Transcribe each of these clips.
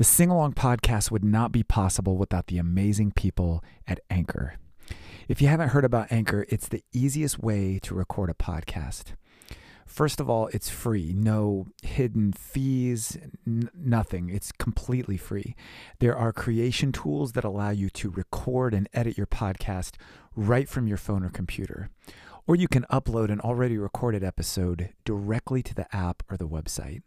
The Sing Along podcast would not be possible without the amazing people at Anchor. If you haven't heard about Anchor, it's the easiest way to record a podcast. First of all, it's free, no hidden fees, n- nothing. It's completely free. There are creation tools that allow you to record and edit your podcast right from your phone or computer. Or you can upload an already recorded episode directly to the app or the website.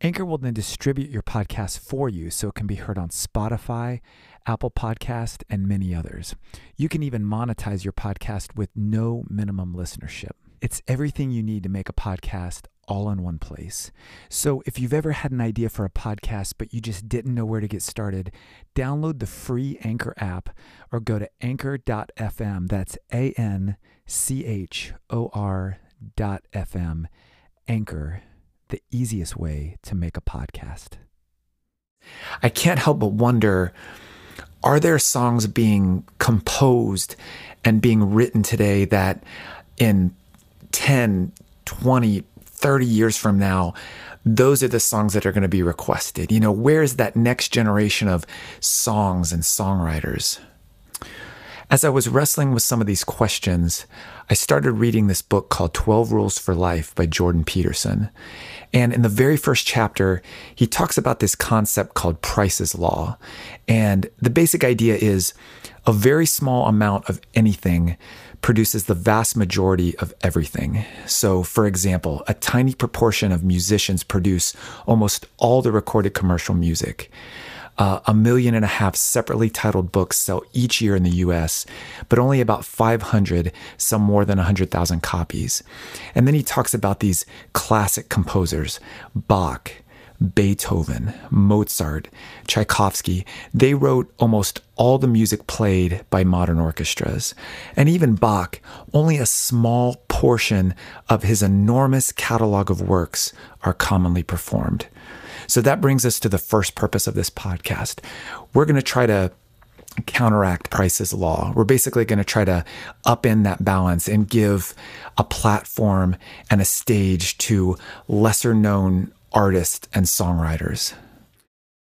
Anchor will then distribute your podcast for you so it can be heard on Spotify, Apple Podcast, and many others. You can even monetize your podcast with no minimum listenership. It's everything you need to make a podcast all in one place. So if you've ever had an idea for a podcast but you just didn't know where to get started, download the free Anchor app or go to anchor.fm. That's A N C H O R dot FM. Anchor the easiest way to make a podcast. I can't help but wonder are there songs being composed and being written today that in 10, 20, 30 years from now, those are the songs that are going to be requested? You know, where's that next generation of songs and songwriters? As I was wrestling with some of these questions, I started reading this book called 12 Rules for Life by Jordan Peterson. And in the very first chapter, he talks about this concept called Price's Law. And the basic idea is a very small amount of anything produces the vast majority of everything. So, for example, a tiny proportion of musicians produce almost all the recorded commercial music. Uh, a million and a half separately titled books sell each year in the US, but only about 500 sell more than 100,000 copies. And then he talks about these classic composers Bach, Beethoven, Mozart, Tchaikovsky. They wrote almost all the music played by modern orchestras. And even Bach, only a small portion of his enormous catalog of works are commonly performed. So that brings us to the first purpose of this podcast. We're going to try to counteract Price's law. We're basically going to try to upend that balance and give a platform and a stage to lesser known artists and songwriters.